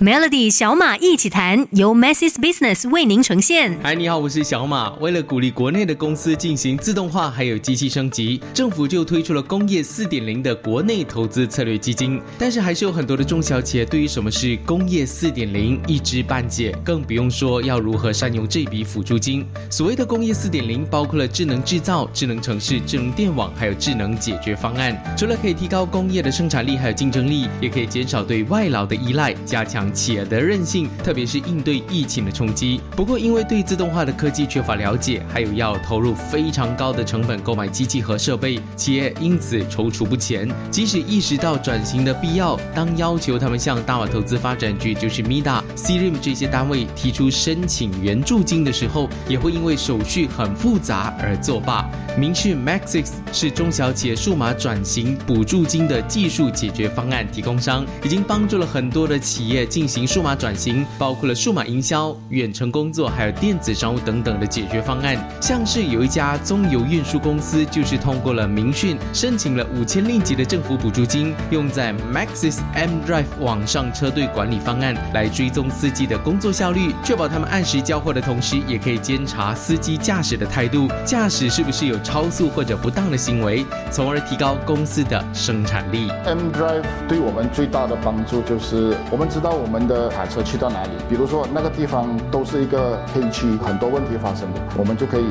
Melody 小马一起谈，由 Masses Business 为您呈现。嗨，你好，我是小马。为了鼓励国内的公司进行自动化还有机器升级，政府就推出了工业四点零的国内投资策略基金。但是还是有很多的中小企业对于什么是工业四点零一知半解，更不用说要如何善用这笔辅助金。所谓的工业四点零，包括了智能制造、智能城市、智能电网，还有智能解决方案。除了可以提高工业的生产力还有竞争力，也可以减少对外劳的依赖，加强。企业的韧性，特别是应对疫情的冲击。不过，因为对自动化的科技缺乏了解，还有要投入非常高的成本购买机器和设备，企业因此踌躇不前。即使意识到转型的必要，当要求他们向大马投资发展局（就是 MIDA、CRIM 这些单位）提出申请援助金的时候，也会因为手续很复杂而作罢。明讯 Maxis 是中小企业数码转型补助金的技术解决方案提供商，已经帮助了很多的企业进行数码转型，包括了数码营销、远程工作，还有电子商务等等的解决方案。像是有一家中油运输公司，就是通过了明讯申请了五千令吉的政府补助金，用在 Maxis M Drive 网上车队管理方案来追踪司机的工作效率，确保他们按时交货的同时，也可以监察司机驾驶的态度，驾驶是不是有。超速或者不当的行为，从而提高公司的生产力。M Drive 对我们最大的帮助就是，我们知道我们的卡车去到哪里，比如说那个地方都是一个黑区，很多问题发生的，我们就可以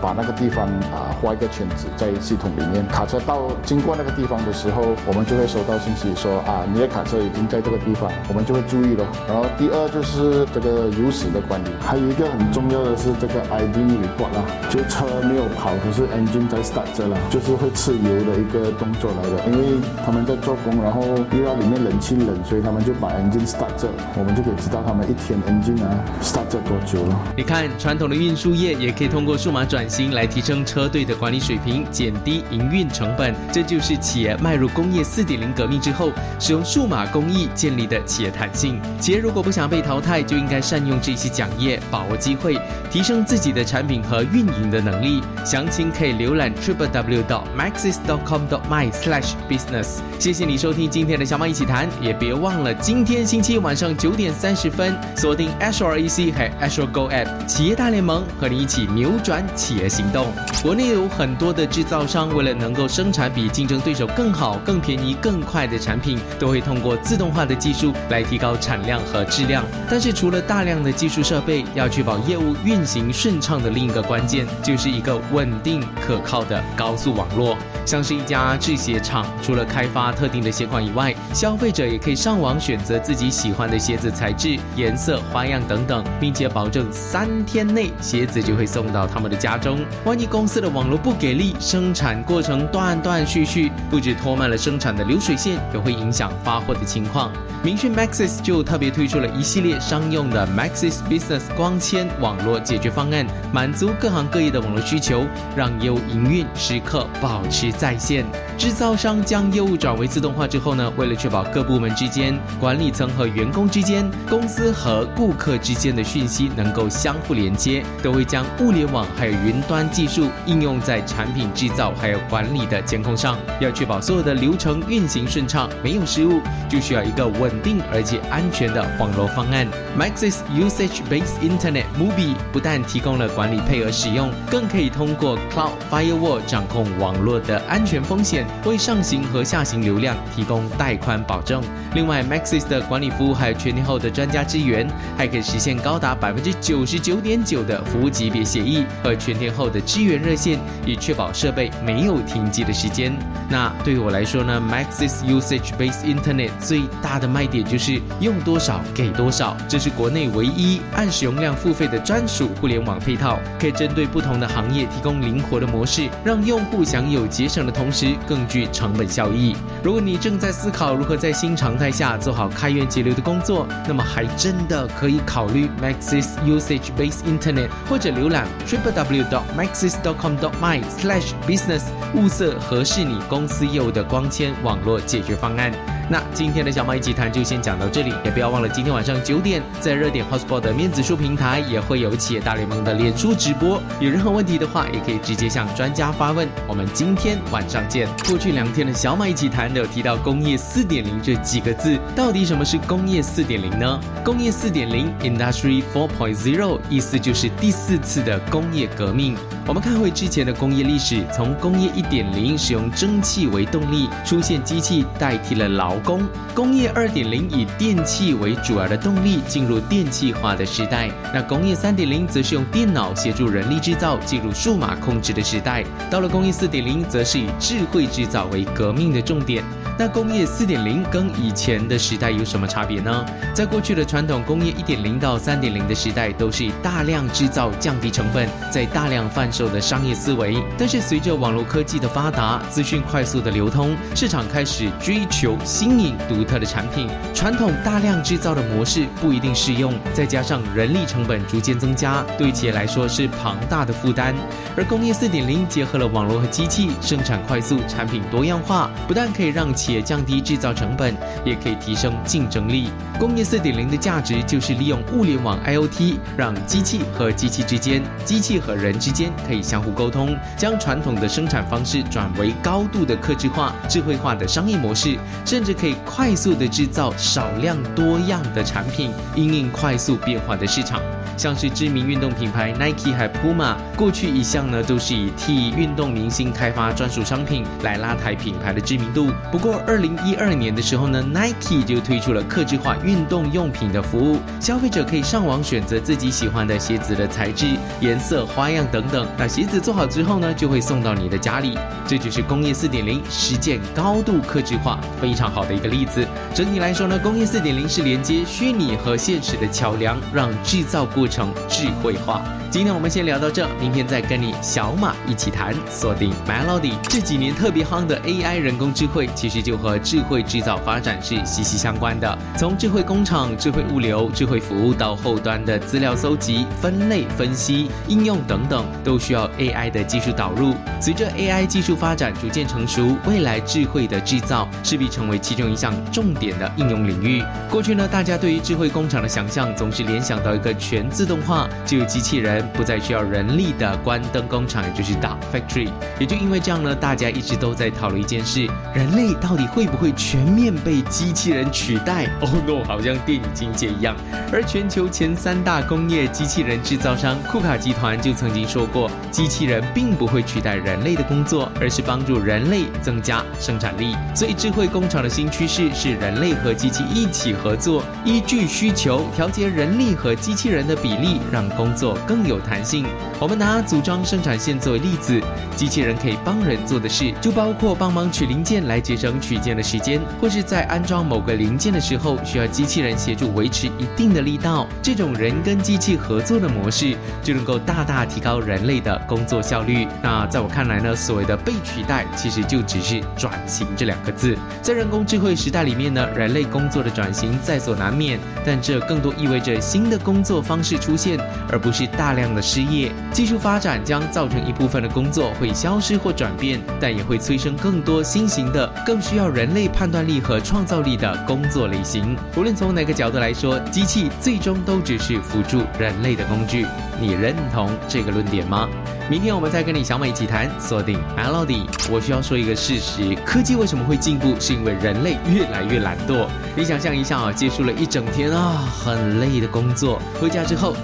把那个地方啊画一个圈子在系统里面。卡车到经过那个地方的时候，我们就会收到信息说啊，你的卡车已经在这个地方，我们就会注意了。然后第二就是这个油史的管理，还有一个很重要的是这个 ID report 啦，就车没有跑，可是。engine 在 start 着了，就是会吃油的一个动作来的，因为他们在做工，然后又要里面冷气冷，所以他们就把 engine start 着，我们就可以知道他们一天 engine 啊 start 着多久了。你看，传统的运输业也可以通过数码转型来提升车队的管理水平，减低营运成本，这就是企业迈入工业四点零革命之后，使用数码工艺建立的企业弹性。企业如果不想被淘汰，就应该善用这些奖业，把握机会，提升自己的产品和运营的能力。详情可以。浏览 www.maxis.com.my/business。谢谢你收听今天的小马一起谈，也别忘了今天星期晚上九点三十分锁定 Azure EC 和 Azure Go App 企业大联盟，和你一起扭转企业行动。国内有很多的制造商，为了能够生产比竞争对手更好、更便宜、更快的产品，都会通过自动化的技术来提高产量和质量。但是除了大量的技术设备，要确保业务运行顺畅的另一个关键，就是一个稳定。可靠的高速网络，像是一家制鞋厂，除了开发特定的鞋款以外，消费者也可以上网选择自己喜欢的鞋子材质、颜色、花样等等，并且保证三天内鞋子就会送到他们的家中。万一公司的网络不给力，生产过程断断续续，不止拖慢了生产的流水线，也会影响发货的情况。明讯 Maxis 就特别推出了一系列商用的 Maxis Business 光纤网络解决方案，满足各行各业的网络需求，让业务营运时刻保持在线。制造商将业务转为自动化之后呢，为了确保各部门之间、管理层和员工之间、公司和顾客之间的讯息能够相互连接，都会将物联网还有云端技术应用在产品制造还有管理的监控上。要确保所有的流程运行顺畅，没有失误，就需要一个稳定而且安全的网络方案。Maxis Usage-Based Internet Mobi 不但提供了管理配额使用，更可以通过 Cloud Firewall 掌控网络的安全风险。为上行和下行流量提供带宽保证。另外，Maxis 的管理服务还有全天候的专家支援，还可以实现高达百分之九十九点九的服务级别协议和全天后的支援热线，以确保设备没有停机的时间。那对于我来说呢，Maxis Usage-Based Internet 最大的卖点就是用多少给多少，这是国内唯一按使用量付费的专属互联网配套，可以针对不同的行业提供灵活的模式，让用户享有节省的同时更。具成本效益。如果你正在思考如何在新常态下做好开源节流的工作，那么还真的可以考虑 Maxis Usage Based Internet，或者浏览 triplew. maxis.com.my/business 物色合适你公司业务的光纤网络解决方案。那今天的小蚂蚁集团就先讲到这里，也不要忘了今天晚上九点在热点 Hotspot 的面子书平台也会有企业大联盟的脸书直播。有任何问题的话，也可以直接向专家发问。我们今天晚上见。过去两天的小蚂蚁集团都有提到工业四点零这几个字，到底什么是工业四点零呢？工业四点零 （Industry 4.0） 意思就是第四次的工业革命。我们看回之前的工业历史，从工业一点零使用蒸汽为动力，出现机器代替了劳工；工业二点零以电气为主要的动力，进入电气化的时代。那工业三点零则是用电脑协助人力制造，进入数码控制的时代。到了工业四点零，则是以智慧制造为革命的重点。那工业四点零跟以前的时代有什么差别呢？在过去的传统工业一点零到三点零的时代，都是以大量制造降低成本，在大量贩受的商业思维。但是随着网络科技的发达，资讯快速的流通，市场开始追求新颖独特的产品，传统大量制造的模式不一定适用。再加上人力成本逐渐增加，对企业来说是庞大的负担。而工业四点零结合了网络和机器，生产快速，产品多样化，不但可以让企业降低制造成本，也可以提升竞争力。工业四点零的价值就是利用物联网 IOT，让机器和机器之间、机器和人之间可以相互沟通，将传统的生产方式转为高度的克制化、智慧化的商业模式，甚至可以快速的制造少量多样的产品，应应快速变化的市场。像是知名运动品牌 Nike 和 Puma，过去一向呢都是以替运动明星开发专属商品来拉抬品牌的知名度。不过，二零一二年的时候呢，Nike 就推出了客制化运动用品的服务，消费者可以上网选择自己喜欢的鞋子的材质、颜色、花样等等。那鞋子做好之后呢，就会送到你的家里。这就是工业四点零实践高度客制化非常好的一个例子。整体来说呢，工业四点零是连接虚拟和现实的桥梁，让制造过程智慧化。今天我们先聊到这，明天再跟你小马一起谈。锁定 Melody，这几年特别夯的 AI 人工智慧，其实就和智慧制造发展是息息相关的。从智慧工厂、智慧物流、智慧服务到后端的资料搜集、分类、分析、应用等等，都需要 AI 的技术导入。随着 AI 技术发展逐渐成熟，未来智慧的制造势必成为其中一项重点的应用领域。过去呢，大家对于智慧工厂的想象总是联想到一个全自动化，只有机器人。不再需要人力的关灯工厂，也就是大 factory。也就因为这样呢，大家一直都在讨论一件事：人类到底会不会全面被机器人取代？哦 no，好像电影情节一样。而全球前三大工业机器人制造商库卡集团就曾经说过，机器人并不会取代人类的工作，而是帮助人类增加生产力。所以，智慧工厂的新趋势是人类和机器一起合作，依据需求调节人力和机器人的比例，让工作更有。弹性。我们拿组装生产线作为例子，机器人可以帮人做的事，就包括帮忙取零件来节省取件的时间，或是在安装某个零件的时候，需要机器人协助维持一定的力道。这种人跟机器合作的模式，就能够大大提高人类的工作效率。那在我看来呢，所谓的被取代，其实就只是转型这两个字。在人工智慧时代里面呢，人类工作的转型在所难免，但这更多意味着新的工作方式出现，而不是大量。的失业，技术发展将造成一部分的工作会消失或转变，但也会催生更多新型的、更需要人类判断力和创造力的工作类型。无论从哪个角度来说，机器最终都只是辅助人类的工具。你认同这个论点吗？明天我们再跟你小美一起谈。锁定 Melody，我需要说一个事实：科技为什么会进步？是因为人类越来越懒惰。你想象一下啊，结束了一整天啊很累的工作，回家之后。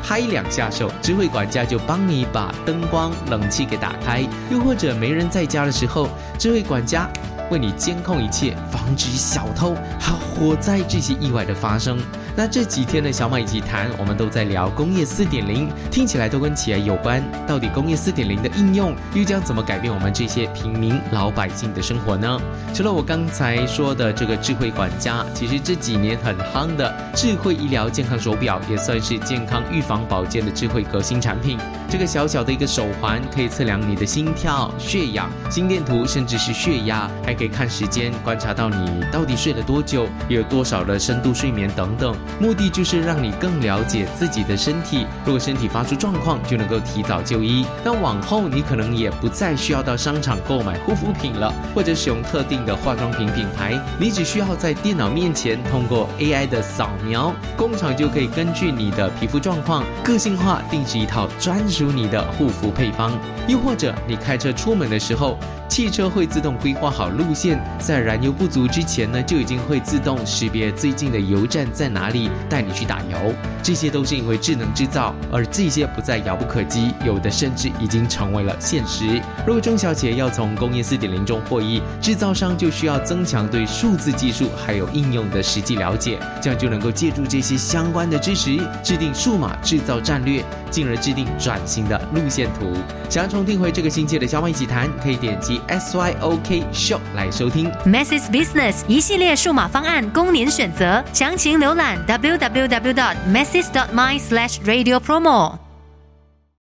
拍两下手，智慧管家就帮你把灯光、冷气给打开；又或者没人在家的时候，智慧管家为你监控一切，防止小偷还有火灾这些意外的发生。那这几天的小马一起谈，我们都在聊工业四点零，听起来都跟企业有关。到底工业四点零的应用又将怎么改变我们这些平民老百姓的生活呢？除了我刚才说的这个智慧管家，其实这几年很夯的智慧医疗健康手表，也算是健康预防保健的智慧革新产品。这个小小的一个手环可以测量你的心跳、血氧、心电图，甚至是血压，还可以看时间，观察到你到底睡了多久，有多少的深度睡眠等等。目的就是让你更了解自己的身体，如果身体发出状况，就能够提早就医。那往后你可能也不再需要到商场购买护肤品了，或者使用特定的化妆品品牌，你只需要在电脑面前通过 AI 的扫描，工厂就可以根据你的皮肤状况，个性化定制一套专属你的护肤配方。又或者你开车出门的时候。汽车会自动规划好路路线，在燃油不足之前呢，就已经会自动识别最近的油站在哪里，带你去打油。这些都是因为智能制造，而这些不再遥不可及，有的甚至已经成为了现实。如果中小企业要从工业四点零中获益，制造商就需要增强对数字技术还有应用的实际了解，这样就能够借助这些相关的知识，制定数码制造战略，进而制定转型的路线图。想要重听回这个星期的小马一起谈，可以点击。S Y O K Show 来收听 Message Business 一系列数码方案供您选择，详情浏览 www message dot mines radio promo。